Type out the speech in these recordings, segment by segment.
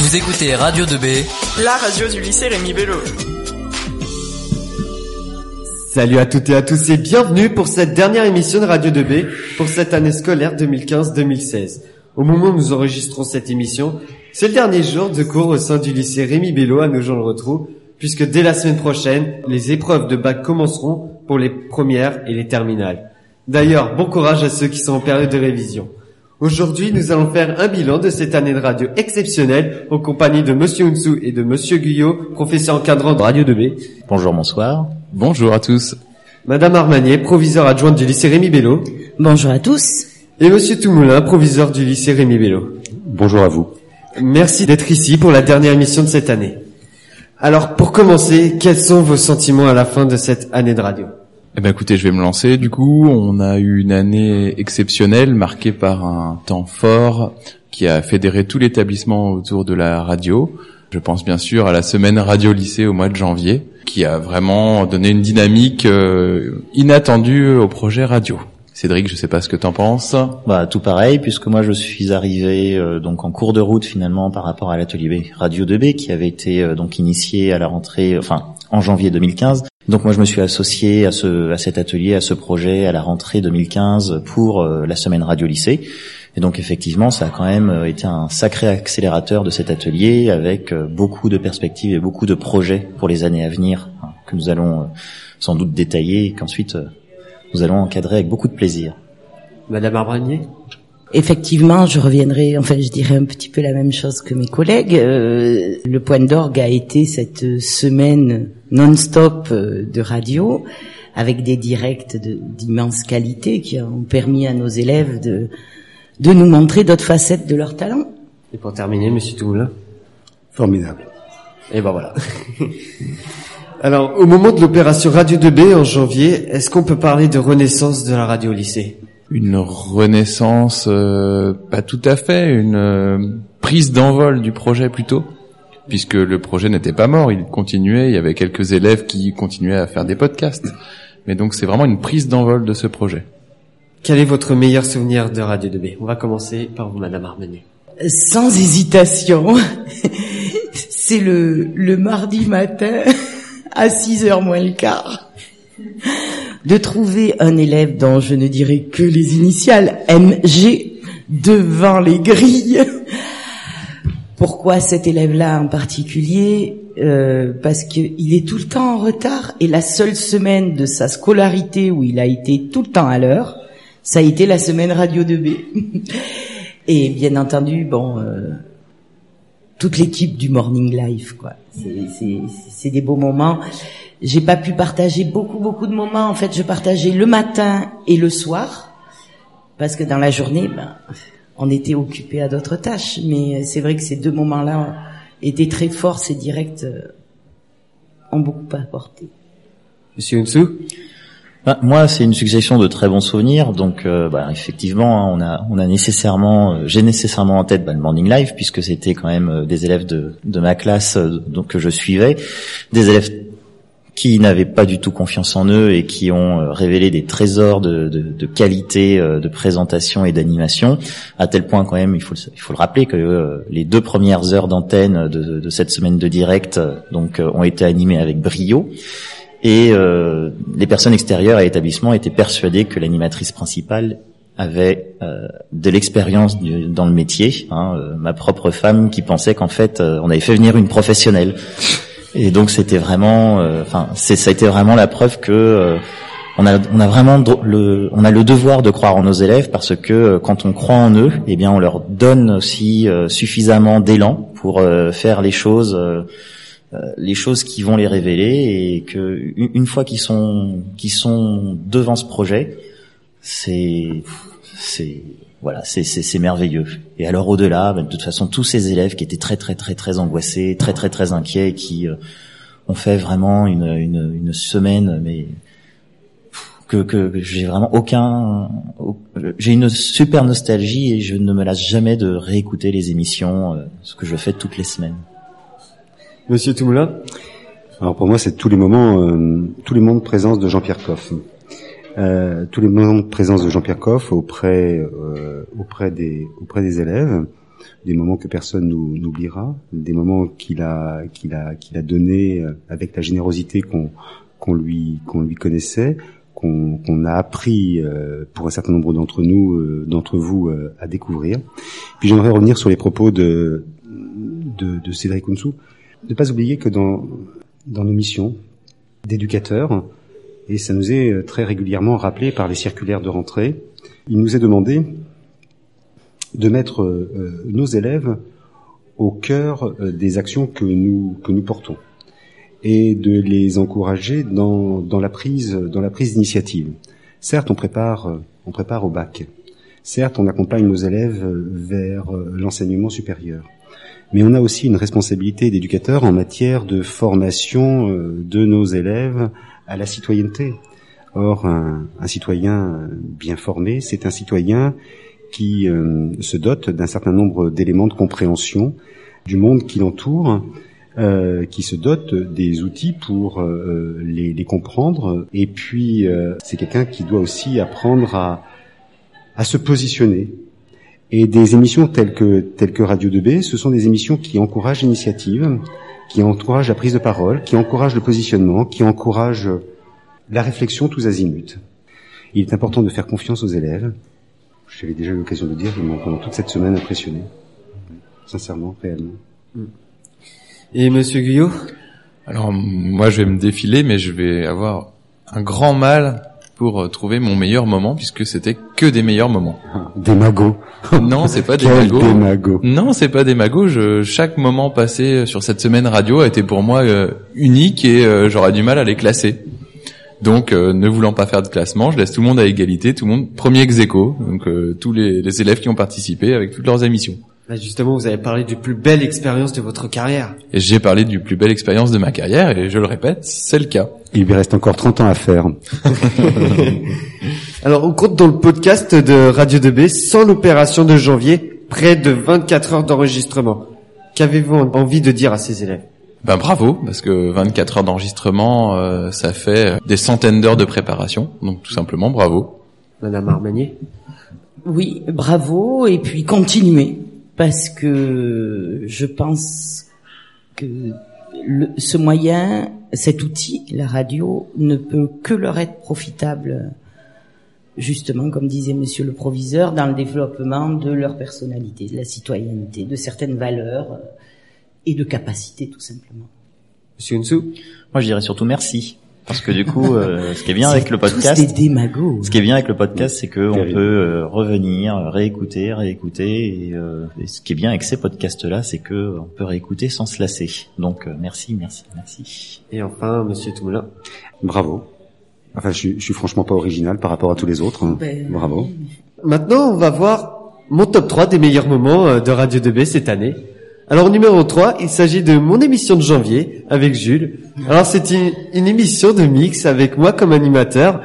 Vous écoutez Radio 2B, la radio du lycée Rémi Bello. Salut à toutes et à tous et bienvenue pour cette dernière émission de Radio 2B pour cette année scolaire 2015-2016. Au moment où nous enregistrons cette émission, c'est le dernier jour de cours au sein du lycée Rémi Bello à nos gens le retrouvent, puisque dès la semaine prochaine, les épreuves de bac commenceront pour les premières et les terminales. D'ailleurs, bon courage à ceux qui sont en période de révision. Aujourd'hui, nous allons faire un bilan de cette année de radio exceptionnelle en compagnie de Monsieur Unsou et de Monsieur Guyot, professeur encadrant de Radio 2B. Bonjour, bonsoir. Bonjour à tous. Madame Armanier, proviseur adjointe du lycée Rémi Bello. Bonjour à tous. Et Monsieur Toumoulin, proviseur du lycée Rémi Bello. Bonjour à vous. Merci d'être ici pour la dernière émission de cette année. Alors, pour commencer, quels sont vos sentiments à la fin de cette année de radio? Eh ben écoutez, je vais me lancer. Du coup, on a eu une année exceptionnelle, marquée par un temps fort qui a fédéré tout l'établissement autour de la radio. Je pense bien sûr à la semaine radio lycée au mois de janvier, qui a vraiment donné une dynamique euh, inattendue au projet radio. Cédric, je sais pas ce que t'en penses. Bah tout pareil, puisque moi je suis arrivé euh, donc en cours de route finalement par rapport à l'atelier Radio 2B qui avait été euh, donc initié à la rentrée, enfin en janvier 2015. Donc moi je me suis associé à ce à cet atelier, à ce projet à la rentrée 2015 pour euh, la semaine radio lycée. Et donc effectivement, ça a quand même euh, été un sacré accélérateur de cet atelier avec euh, beaucoup de perspectives et beaucoup de projets pour les années à venir hein, que nous allons sans doute détailler et qu'ensuite nous allons encadrer avec beaucoup de plaisir. Madame Arbranier? Effectivement, je reviendrai, enfin je dirais un petit peu la même chose que mes collègues. Euh, le point d'orgue a été cette semaine non-stop euh, de radio avec des directs d'immense qualité qui ont permis à nos élèves de, de nous montrer d'autres facettes de leur talent. Et pour terminer, Monsieur Toumoulin? Formidable. Et ben voilà. Alors, au moment de l'opération Radio 2B en janvier, est-ce qu'on peut parler de renaissance de la radio au lycée? Une renaissance, euh, pas tout à fait, une euh, prise d'envol du projet plutôt, puisque le projet n'était pas mort, il continuait, il y avait quelques élèves qui continuaient à faire des podcasts. Mais donc c'est vraiment une prise d'envol de ce projet. Quel est votre meilleur souvenir de Radio 2B On va commencer par vous, Madame Armenier. Sans hésitation, c'est le, le mardi matin à 6h moins le quart de trouver un élève dont je ne dirais que les initiales MG devant les grilles. Pourquoi cet élève-là en particulier euh, Parce qu'il est tout le temps en retard et la seule semaine de sa scolarité où il a été tout le temps à l'heure, ça a été la semaine Radio 2B. et bien entendu, bon, euh, toute l'équipe du Morning Life, quoi. C'est des beaux moments j'ai pas pu partager beaucoup beaucoup de moments. En fait, je partageais le matin et le soir parce que dans la journée, ben, on était occupé à d'autres tâches. Mais c'est vrai que ces deux moments-là étaient très forts, ces directs euh, ont beaucoup apporté. Monsieur Unsou ben, moi, c'est une succession de très bons souvenirs. Donc, euh, bah, effectivement, hein, on a, on a nécessairement, euh, j'ai nécessairement en tête bah, le Morning Live puisque c'était quand même des élèves de, de ma classe donc que je suivais, des élèves qui n'avaient pas du tout confiance en eux et qui ont euh, révélé des trésors de, de, de qualité euh, de présentation et d'animation, à tel point quand même, il faut, il faut le rappeler que euh, les deux premières heures d'antenne de, de, cette semaine de direct donc ont été animées avec brio. Et euh, les personnes extérieures à l'établissement étaient persuadées que l'animatrice principale avait euh, de l'expérience dans le métier. Hein, ma propre femme qui pensait qu'en fait on avait fait venir une professionnelle. Et donc c'était vraiment, euh, enfin, c'est ça a été vraiment la preuve que euh, on a, on a vraiment le, on a le devoir de croire en nos élèves parce que euh, quand on croit en eux, eh bien, on leur donne aussi suffisamment d'élan pour faire les choses, les choses qui vont les révéler et que une fois qu'ils sont, qu'ils sont devant ce projet, c'est, c'est voilà, c'est merveilleux. Et alors au-delà, ben, de toute façon, tous ces élèves qui étaient très très très très angoissés, très très très inquiets, qui euh, ont fait vraiment une, une, une semaine, mais que, que, j'ai vraiment aucun, j'ai une super nostalgie et je ne me lasse jamais de réécouter les émissions, euh, ce que je fais toutes les semaines. Monsieur Toumoulin? Alors pour moi, c'est tous les moments, euh, tous les moments de présence de Jean-Pierre Coff. Tous les moments de présence de Jean-Pierre Coff auprès euh, auprès des auprès des élèves des moments que personne n'oubliera, des moments qu'il a qu'il a qu'il a donné avec la générosité qu'on qu'on lui qu'on lui connaissait, qu'on qu'on a appris pour un certain nombre d'entre nous d'entre vous à découvrir. Puis j'aimerais revenir sur les propos de de, de Cédric Ounsou. Ne pas oublier que dans dans nos missions d'éducateurs, et ça nous est très régulièrement rappelé par les circulaires de rentrée, il nous est demandé de mettre euh, nos élèves au cœur euh, des actions que nous que nous portons et de les encourager dans, dans la prise dans la prise d'initiative. Certes, on prépare on prépare au bac. Certes, on accompagne nos élèves vers euh, l'enseignement supérieur. Mais on a aussi une responsabilité d'éducateur en matière de formation de nos élèves à la citoyenneté. Or, un, un citoyen bien formé, c'est un citoyen qui euh, se dote d'un certain nombre d'éléments de compréhension du monde qui l'entoure, euh, qui se dote des outils pour euh, les, les, comprendre. Et puis, c'est quelqu'un qui doit aussi apprendre à, à se positionner. Et des émissions telles que, telles que Radio 2B, ce sont des émissions qui encouragent l'initiative, qui encouragent la prise de parole, qui encouragent le positionnement, qui encouragent la réflexion tous azimuts. Il est important de faire confiance aux élèves, j'avais déjà eu l'occasion de dire, ils m'ont pendant toute cette semaine impressionné. Sincèrement, réellement. Et Monsieur Guyot? Alors, moi, je vais me défiler, mais je vais avoir un grand mal pour euh, trouver mon meilleur moment, puisque c'était que des meilleurs moments. Des magots. Non, c'est pas des magots. Non, c'est pas des magots. Je, chaque moment passé sur cette semaine radio a été pour moi euh, unique et euh, j'aurais du mal à les classer. Donc, euh, ne voulant pas faire de classement, je laisse tout le monde à égalité, tout le monde premier ex aequo, donc euh, tous les, les, élèves qui ont participé avec toutes leurs émissions. Bah justement, vous avez parlé du plus belle expérience de votre carrière. Et j'ai parlé du plus belle expérience de ma carrière, et je le répète, c'est le cas. Il lui reste encore 30 ans à faire. Alors, on compte dans le podcast de Radio 2B, sans l'opération de janvier, près de 24 heures d'enregistrement. Qu'avez-vous envie de dire à ces élèves? Ben bravo, parce que 24 heures d'enregistrement, euh, ça fait des centaines d'heures de préparation. Donc tout simplement, bravo. Madame Armanier? Oui, bravo, et puis continuez, parce que je pense que le, ce moyen, cet outil, la radio, ne peut que leur être profitable, justement, comme disait Monsieur le Proviseur, dans le développement de leur personnalité, de la citoyenneté, de certaines valeurs et de capacité tout simplement. Monsieur Unsou Moi je dirais surtout merci. Parce que du coup, euh, ce qui est bien avec le podcast, des démagos. ce qui est bien avec le podcast, c'est que on peut euh, revenir, réécouter, réécouter. Et, euh, et, ce qui est bien avec ces podcasts-là, c'est que on peut réécouter sans se lasser. Donc merci, merci, merci. Et enfin, Monsieur Toumoulin. Bravo. Enfin, je, je, suis franchement pas original par rapport à tous les autres. Hein. Ben, Bravo. Maintenant, on va voir mon top 3 des meilleurs moments de Radio 2B cette année. Alors numéro 3, il s'agit de mon émission de janvier avec Jules. Alors c'est une, une, émission de mix avec moi comme animateur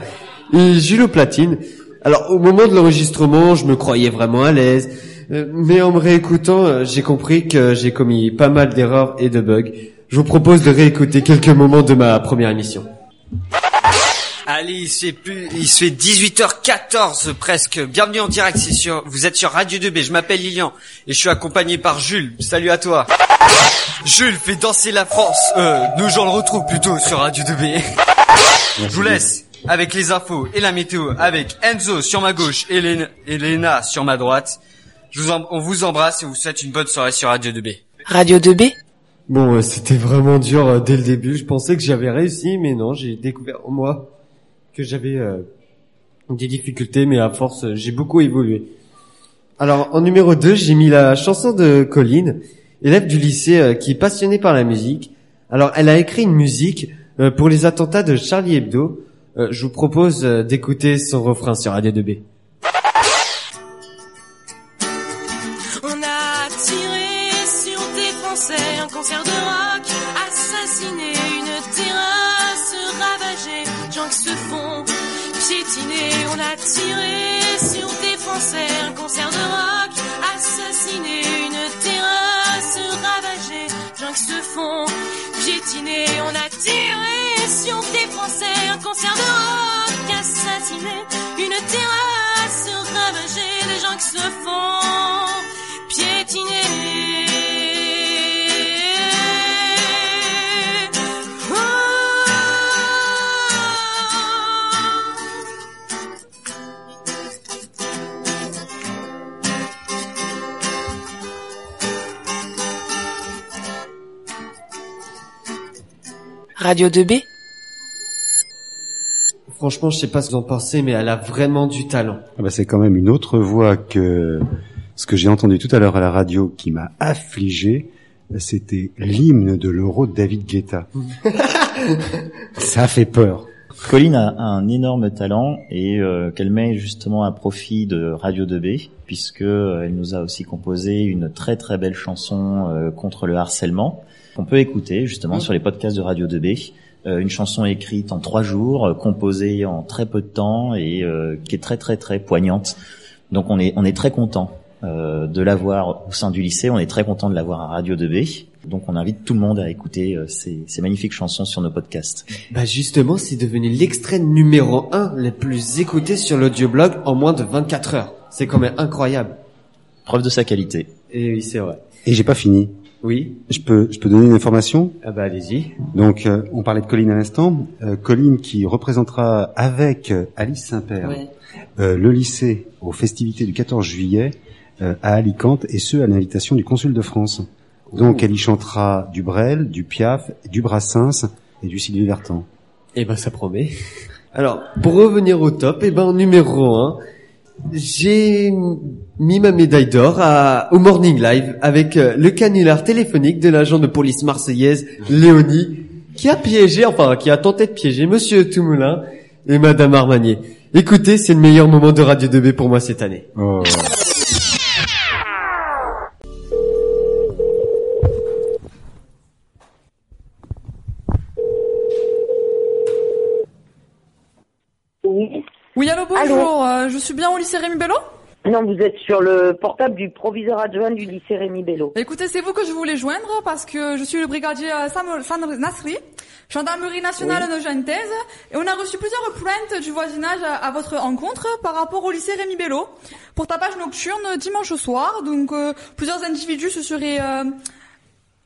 et Jules au platine. Alors au moment de l'enregistrement, je me croyais vraiment à l'aise, mais en me réécoutant, j'ai compris que j'ai commis pas mal d'erreurs et de bugs. Je vous propose de réécouter quelques moments de ma première émission. Allez, il se fait plus, il se fait 18h14 presque. Bienvenue en direct, c'est sûr. Vous êtes sur Radio 2B. Je m'appelle Lilian et je suis accompagné par Jules. Salut à toi. Jules fait danser la France. Euh, nous gens le retrouvent plutôt sur Radio 2B. Je vous laisse avec les infos et la météo avec Enzo sur ma gauche et Elena sur ma droite. Je vous on vous embrasse et vous souhaite une bonne soirée sur Radio 2B. Radio 2B Bon, euh, c'était vraiment dur euh, dès le début. Je pensais que j'avais réussi, mais non, j'ai découvert moi que j'avais euh, des difficultés, mais à force, j'ai beaucoup évolué. Alors, en numéro 2, j'ai mis la chanson de Colline, élève du lycée euh, qui est passionnée par la musique. Alors, elle a écrit une musique euh, pour les attentats de Charlie Hebdo. je vous propose d'écouter son refrain sur AD2B. Font piétiner. On a tiré sur des Français, un concert de rock, assassiné, une terrasse ravagée, des gens qui se font Radio 2B Franchement, je sais pas ce que vous en pensez, mais elle a vraiment du talent. Ah bah, c'est quand même une autre voix que ce que j'ai entendu tout à l'heure à la radio qui m'a affligé. C'était l'hymne de l'euro de David Guetta. Ça fait peur. Colline a un énorme talent et euh, qu'elle met justement à profit de Radio 2B puisque euh, elle nous a aussi composé une très très belle chanson euh, contre le harcèlement qu'on peut écouter justement sur les podcasts de Radio 2B. Euh, une chanson écrite en trois jours, euh, composée en très peu de temps et euh, qui est très très très poignante. Donc on est on est très content euh, de l'avoir au sein du lycée. On est très content de l'avoir à Radio 2B. Donc on invite tout le monde à écouter euh, ces, ces magnifiques chansons sur nos podcasts. Bah justement, c'est devenu l'extrait numéro un le plus écouté sur l'audioblog en moins de 24 heures. C'est quand même incroyable. Preuve de sa qualité. Et oui, c'est vrai. Et j'ai pas fini. Oui. Je peux, je peux donner une information? Ah bah allez-y. Donc, euh, on parlait de Colline à l'instant. Euh, Colline qui représentera avec euh, Alice Saint-Père euh, le lycée aux festivités du 14 juillet euh, à Alicante, et ce à l'invitation du consul de France. Donc, elle y chantera du Brel, du Piaf, du Brassens et du Sylvie Vartan. Eh ben ça promet. Alors, pour revenir au top, eh ben en numéro 1, j'ai mis ma médaille d'or au Morning Live avec euh, le canular téléphonique de l'agent de police marseillaise Léonie qui a piégé, enfin qui a tenté de piéger Monsieur Toumoulin et Madame Armanier. Écoutez, c'est le meilleur moment de Radio 2B pour moi cette année. Oh. Oui. Oui, allô, bonjour. euh, je suis bien au lycée Rémi Bello? Non, vous êtes sur le portable du proviseur adjoint du lycée Rémi Bello. Écoutez, c'est vous que je voulais joindre parce que je suis le brigadier euh, Sam, Sam Nasri, gendarmerie nationale de Gentaise, et on a reçu plusieurs plaintes du voisinage à, à votre rencontre par rapport au lycée Rémi Bello pour tapage nocturne dimanche soir. Donc, euh, plusieurs individus se seraient euh,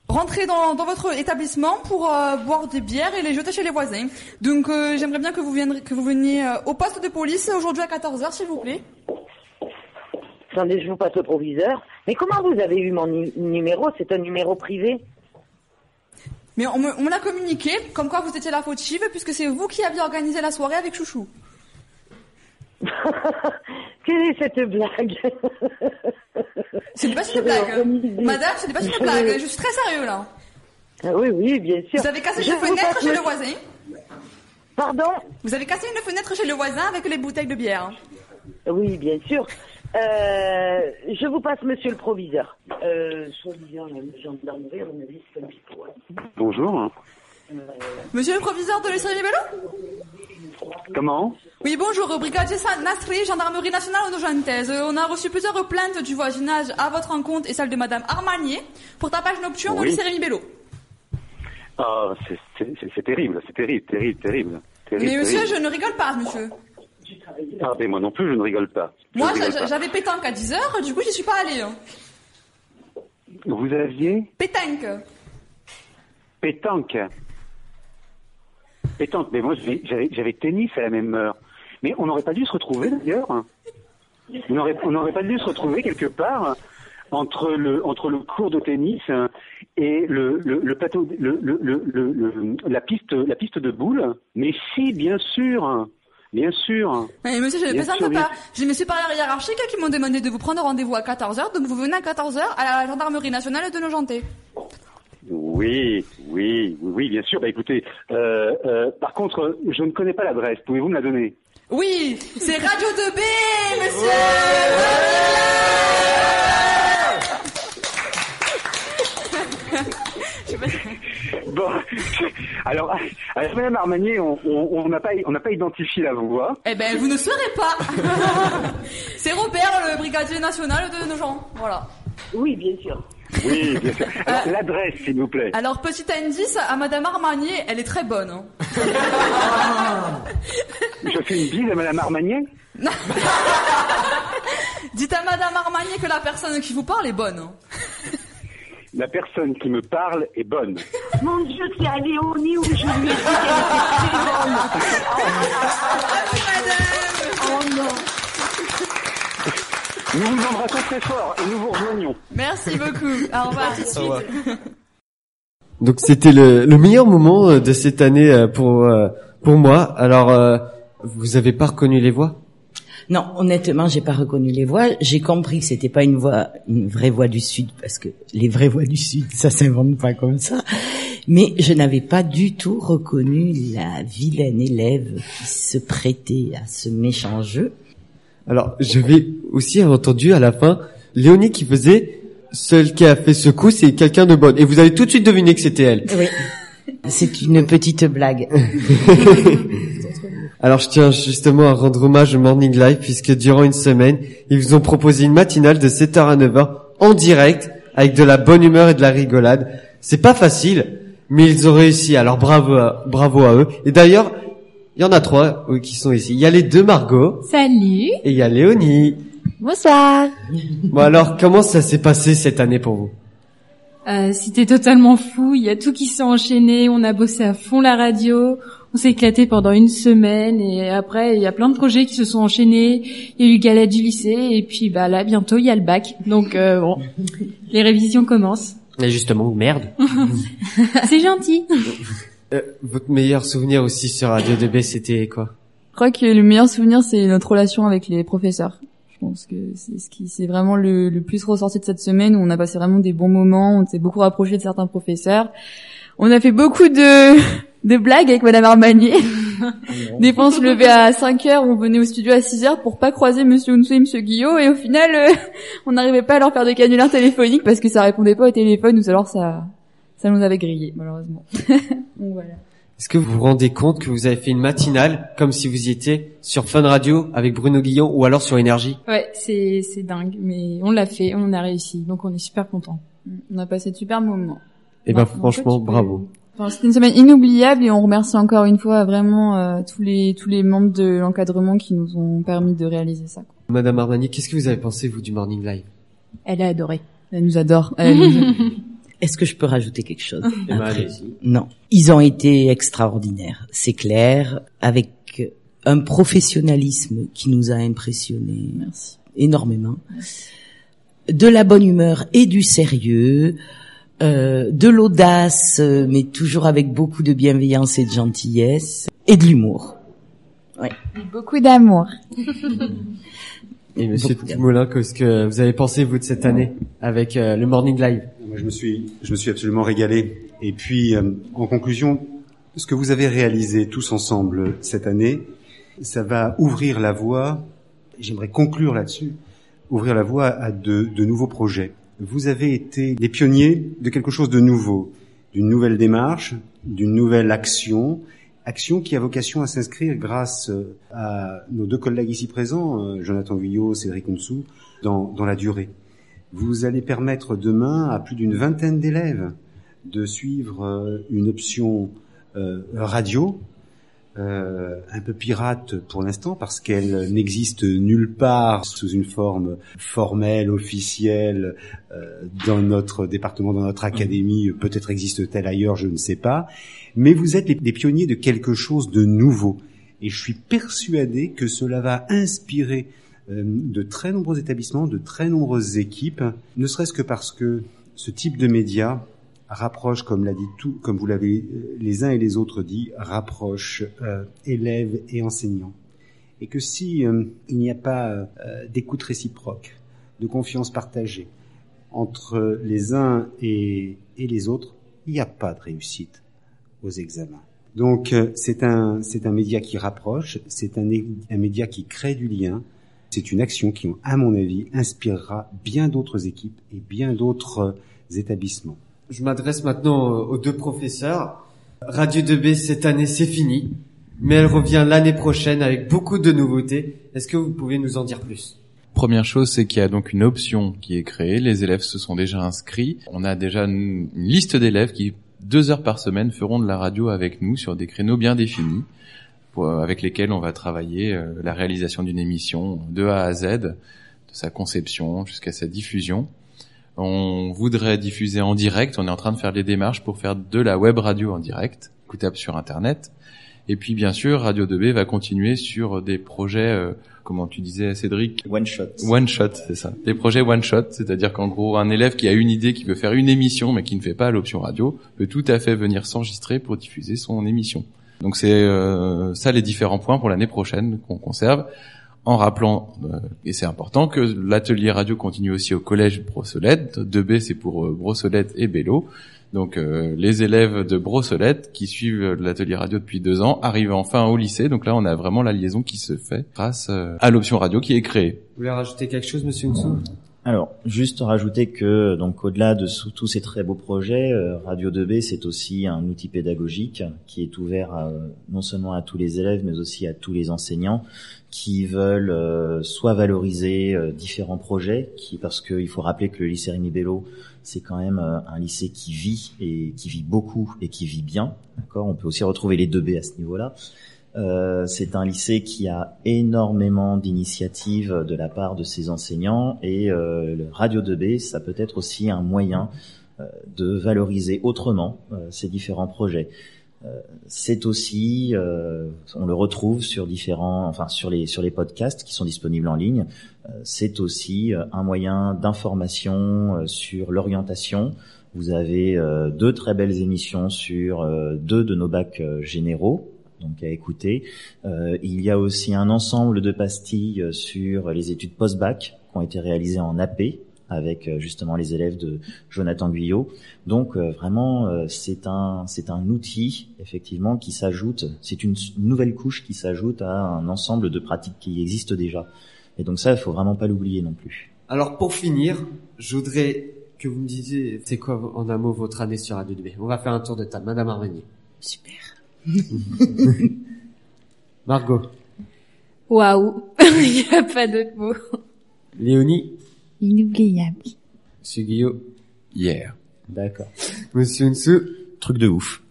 rentrés dans, dans votre établissement pour euh, boire des bières et les jeter chez les voisins. Donc, euh, j'aimerais bien que vous, viendrez, que vous veniez euh, au poste de police aujourd'hui à 14h, s'il vous plaît. Attendez, je vous passe au proviseur. Mais comment vous avez eu mon nu- numéro? C'est un numéro privé Mais on me, on me l'a communiqué, comme quoi vous étiez la fautive, puisque c'est vous qui aviez organisé la soirée avec Chouchou. Quelle est cette blague Ce n'est pas une blague. Madame, ce n'est pas une blague. Je suis très sérieux là. Ah Oui, oui, bien sûr. Vous avez cassé Je une fenêtre chez le- voisin. Pardon Vous avez cassé une fenêtre chez le voisin avec les bouteilles de bière. Oui, bien sûr. Euh, je vous passe monsieur le proviseur. Euh, soi-disant, la gendarmerie, à mon avis, c'est un petit peu. ouais. Bonjour. Monsieur le proviseur de l'Essai Bello Comment Oui, bonjour, brigadier Nasri, gendarmerie nationale de Gentaise. Euh, On a reçu plusieurs plaintes du voisinage à votre rencontre et celle de madame Armanier pour tapage nocturne au Oui. lycée Rémi Bello. Ah, c'est- terrible, c'est terrible, terrible, terrible. Mais monsieur, terrible. je ne rigole pas, monsieur. Ah, mais moi non plus, je ne rigole pas. Je Moi, j'avais pétanque à 10h, du coup, j'y suis pas allée. hein. Vous aviez Pétanque. pétanque. Pétanque, mais moi j'avais- tennis à la même heure. Mais on n'aurait pas dû se retrouver d'ailleurs. On n'aurait pas dû se retrouver quelque part entre le entre le cours de tennis et le le, le plateau la piste la piste de boules. Mais si, bien sûr, bien sûr. Mais monsieur, je ne bien pas. J'ai mes supérieurs hiérarchiques qui m'ont demandé de vous prendre rendez-vous à 14h, donc vous venez à 14h à la gendarmerie nationale de Nogenté. Oui, oui, oui, oui, bien sûr. Bah écoutez, euh, euh, par contre, je ne connais pas l'adresse. Pouvez-vous me la donner? Oui, c'est Radio 2B, monsieur Bon, alors, alors Madame Armanier, on on- on n'a pas on n'a pas identifié la voix. Eh ben, vous ne saurez pas. c'est Robert, le brigadier national de Nogent. Voilà. Oui, bien sûr. Oui, bien sûr. Alors, l'adresse, s'il vous plaît. Alors, petit indice à Madame Armanier, elle est très bonne. hein. Je fais une bise à Madame Armanier Dites à Madame Armagné que la personne qui vous parle est bonne. hein. La personne qui me parle est bonne. Mon Dieu, c'est à Léonie où je lui ai dit qu'elle était très bonne. Oh non. Nous vous embrassons très fort et nous vous rejoignons. Merci beaucoup. Au revoir tout de suite. Donc c'était le, le meilleur moment euh, de cette année euh, pour euh, pour moi. Alors euh, vous avez pas reconnu les voix? Non, honnêtement, j'ai pas reconnu les voix. J'ai compris que c'était pas une voix, une vraie voix du Sud, parce que les vraies voix du Sud, ça s'invente pas comme ça. Mais je n'avais pas du tout reconnu la vilaine élève qui se prêtait à ce méchant jeu. Alors j'avais aussi entendu à la fin Léonie qui faisait celle qui a fait ce coup, c'est quelqu'un de bonne. Et vous avez tout de suite deviné que c'était elle. Oui. C'est une petite blague. Alors je tiens justement à rendre hommage au Morning Live puisque durant une semaine, ils vous ont proposé une matinale de 7h à 9h en direct avec de la bonne humeur et de la rigolade. C'est pas facile, mais ils ont réussi. Alors bravo à, bravo à eux. Et d'ailleurs, il y en a trois euh, qui sont ici. Il y a les deux Margot Salut. et il y a Léonie. Bonsoir. Bon alors, comment ça s'est passé cette année pour vous? Euh, C'était totalement fou. Il y a tout qui s'est enchaîné. On a bossé à fond la radio. On s'est éclaté pendant une semaine et après il y a plein de projets qui se sont enchaînés. Il y a eu le gala du lycée et puis bah là bientôt il y a le bac. Donc euh, bon, les révisions commencent. Et justement, merde. C'est gentil. Euh, votre meilleur souvenir aussi sur Radio 2B, c'était quoi? Je crois que le meilleur souvenir, c'est notre relation avec les professeurs. Je pense que c'est ce qui c'est vraiment le, le plus ressorti de cette semaine où on a passé vraiment des bons moments, on s'est beaucoup rapproché de certains professeurs. On a fait beaucoup de, de blagues avec Madame Armagné. Des fois, on se levait à 5 heures, on venait au studio à 6 heures pour pas croiser Monsieur Hunsou et Monsieur Guillot, et au final, euh, on n'arrivait pas à leur faire de canular téléphonique parce que ça répondait pas au téléphone, ou alors ça, ça nous avait grillé, malheureusement. Donc voilà. Est-ce que vous vous rendez compte que vous avez fait une matinale comme si vous y étiez sur Fun Radio avec Bruno Guillon ou alors sur Énergie? Ouais, c'est c'est dingue, mais on l'a fait, on a réussi, donc on est super content. On a passé de super moments. Eh ben franchement, bravo. Enfin, c'était une semaine inoubliable et on remercie encore une fois vraiment euh, tous les tous les membres de l'encadrement qui nous ont permis de réaliser ça. quoi. Madame Armani, qu'est-ce que vous avez pensé vous du Morning Live? Elle a adoré. Elle nous adore. Elle nous- Est-ce que je peux rajouter quelque chose Eh ben, après. Non. Ils ont été extraordinaires, c'est clair, avec un professionnalisme qui nous a impressionnés Merci. énormément. De la bonne humeur et du sérieux, euh, de l'audace, euh, mais toujours avec beaucoup de bienveillance et de gentillesse, et de l'humour. Beaucoup d'amour. Et Monsieur Timoulin, qu'est-ce que vous avez pensé vous de cette année avec euh, le Morning Live? Moi, je me suis, je me suis absolument régalé. Et puis, euh, en conclusion, ce que vous avez réalisé tous ensemble cette année, ça va ouvrir la voie. J'aimerais conclure là-dessus, ouvrir la voie à de, de nouveaux projets. Vous avez été les pionniers de quelque chose de nouveau, d'une nouvelle démarche, d'une nouvelle action, action qui a vocation à s'inscrire grâce euh, à nos deux collègues ici présents, euh, Jonathan Vuillot, Cédric Onsou, dans, dans la durée. Vous allez permettre demain à plus d'une vingtaine d'élèves de suivre euh, une option radio, un peu pirate pour l'instant parce qu'elle n'existe nulle part sous une forme formelle, officielle dans notre département, dans notre académie. Peut-être existe-t-elle ailleurs, je ne sais pas. Mais vous êtes les pionniers de quelque chose de nouveau. Et je suis persuadé que cela va inspirer euh, de très nombreux établissements, de très nombreuses équipes, ne serait-ce que parce que ce type de média rapproche, comme l'a dit tout, comme vous l'avez euh, les uns et les autres dit, rapproche euh, élèves et enseignants. Et que si il n'y a pas d'écoute réciproque, de confiance partagée entre les uns et les autres, il n'y a pas de réussite aux examens. Donc euh, c'est un c'est un média qui rapproche, c'est un, un média qui crée du lien. C'est une action qui, à mon avis, inspirera bien d'autres équipes et bien d'autres euh, établissements. Je m'adresse maintenant euh, aux deux professeurs. Radio 2B cette année c'est fini, mais elle revient l'année prochaine avec beaucoup de nouveautés. Est-ce que vous pouvez nous en dire plus? Première chose, c'est qu'il y a donc une option qui est créée. Les élèves se sont déjà inscrits. On a déjà une liste d'élèves qui, deux heures par semaine, feront de la radio avec nous sur des créneaux bien définis, pour- avec lesquels on va travailler euh, la réalisation d'une émission de A à Z, de sa conception jusqu'à sa diffusion. On voudrait diffuser en direct. On est en train de faire les démarches pour faire de la web radio en direct, écoutable sur Internet. Et puis bien sûr, Radio 2B va continuer sur des projets, euh, comment tu disais Cédric? One shot. One shot, c'est ça. Des projets one shot, c'est-à-dire qu'en gros, un élève qui a une idée, qui veut faire une émission, mais qui ne fait pas l'option radio, peut tout à fait venir s'enregistrer pour diffuser son émission. Donc c'est euh, ça les différents points pour l'année prochaine qu'on conserve, en rappelant, euh, et c'est important, que l'atelier radio continue aussi au collège Brossolette. 2B c'est pour euh, Brossolette et Bello. Donc euh, les élèves de Brossolette qui suivent l'atelier radio depuis deux ans arrivent enfin au lycée. Donc là, on a vraiment la liaison qui se fait grâce euh, à l'option radio qui est créée. Vous voulez rajouter quelque chose, Monsieur Nsou Alors, juste rajouter que donc au-delà de tous ces très beaux projets, euh, Radio 2B c'est aussi un outil pédagogique qui est ouvert à, euh, non seulement à tous les élèves mais aussi à tous les enseignants qui veulent euh, soit valoriser euh, différents projets, qui parce qu'il faut rappeler que le lycée Rémi Bello c'est quand même euh, un lycée qui vit et qui vit beaucoup et qui vit bien. D'accord, on peut aussi retrouver les 2B à ce niveau-là. Euh, c'est un lycée qui a énormément d'initiatives de la part de ses enseignants et euh, le Radio 2B, ça peut être aussi un moyen de valoriser autrement ces différents projets. Euh, c'est aussi, euh, on le retrouve sur différents, enfin sur les sur les podcasts qui sont disponibles en ligne. Euh, c'est aussi un moyen d'information euh, sur l'orientation. Vous avez deux très belles émissions sur deux de nos bacs généraux, donc à écouter. Il y a aussi un ensemble de pastilles sur les études post-bac qui ont été réalisées en AP avec euh, justement les élèves de Jonathan Guyot. Donc euh, vraiment euh, c'est un c'est un outil effectivement qui s'ajoute, c'est une nouvelle couche qui s'ajoute à un ensemble de pratiques qui existent déjà. Et donc ça il faut vraiment pas l'oublier non plus. Alors pour finir, je voudrais que vous me disiez, c'est quoi en un mot votre année sur Radio 2B On va faire un tour de table. Madame Armenier. Super. Margot. Waouh. Il n'y a pas d'autre mot. Léonie. Inoubliable. Monsieur Guillaume. Hier. D'accord. Monsieur Nsou. Truc de ouf.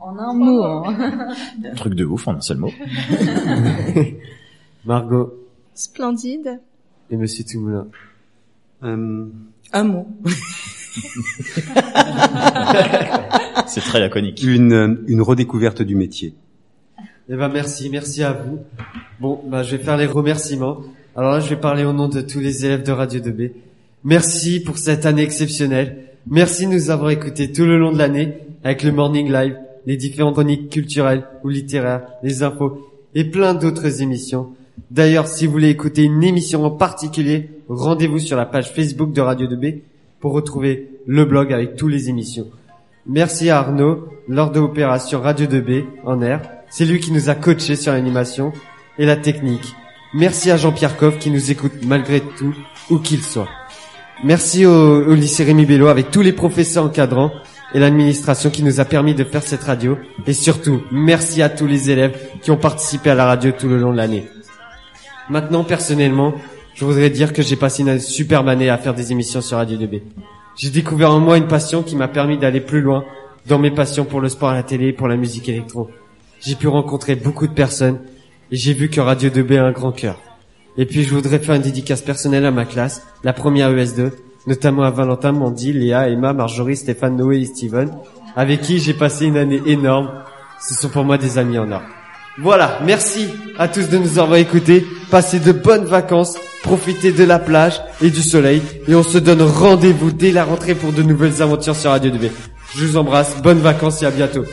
En un mot. Hein. Truc de ouf en un seul mot. Margot. Splendide. Et Monsieur Toumoulin. Euh, Un mot. C'est très laconique. Une, euh, une redécouverte du métier. Eh ben merci, merci à vous. Bon, bah je vais faire les remerciements. Alors là, je vais parler au nom de tous les élèves de Radio 2B. Merci pour cette année exceptionnelle. Merci de nous avoir écoutés tout le long de l'année avec le Morning Live, les différentes chroniques culturelles ou littéraires, les infos et plein d'autres émissions. D'ailleurs, si vous voulez écouter une émission en particulier, rendez-vous sur la page Facebook de Radio 2B pour retrouver le blog avec toutes les émissions. Merci à Arnaud, lors de l'opération Radio 2B en air. C'est lui qui nous a coachés sur l'animation et la technique. Merci à Jean-Pierre Coff qui nous écoute malgré tout, où qu'il soit. Merci au, lycée Rémi Bello avec tous les professeurs encadrants et l'administration qui nous a permis de faire cette radio. Et surtout, merci à tous les élèves qui ont participé à la radio tout le long de l'année. Maintenant, personnellement, je voudrais dire que j'ai passé une superbe année à faire des émissions sur Radio 2B. J'ai découvert en moi une passion qui m'a permis d'aller plus loin dans mes passions pour le sport à la télé et pour la musique électro. J'ai pu rencontrer beaucoup de personnes et j'ai vu que Radio 2B a un grand cœur. Et puis je voudrais faire une dédicace personnelle à ma classe, la première ES2, notamment à Valentin, Mandy, Léa, Emma, Marjorie, Stéphane, Noé et Steven, avec qui j'ai passé une année énorme. Ce sont pour moi des amis en or. Voilà, merci à tous de nous avoir écoutés. Passez de bonnes vacances, profitez de la plage et du soleil. Et on se donne rendez-vous dès la rentrée pour de nouvelles aventures sur Radio 2B. Je vous embrasse, bonnes vacances et à bientôt.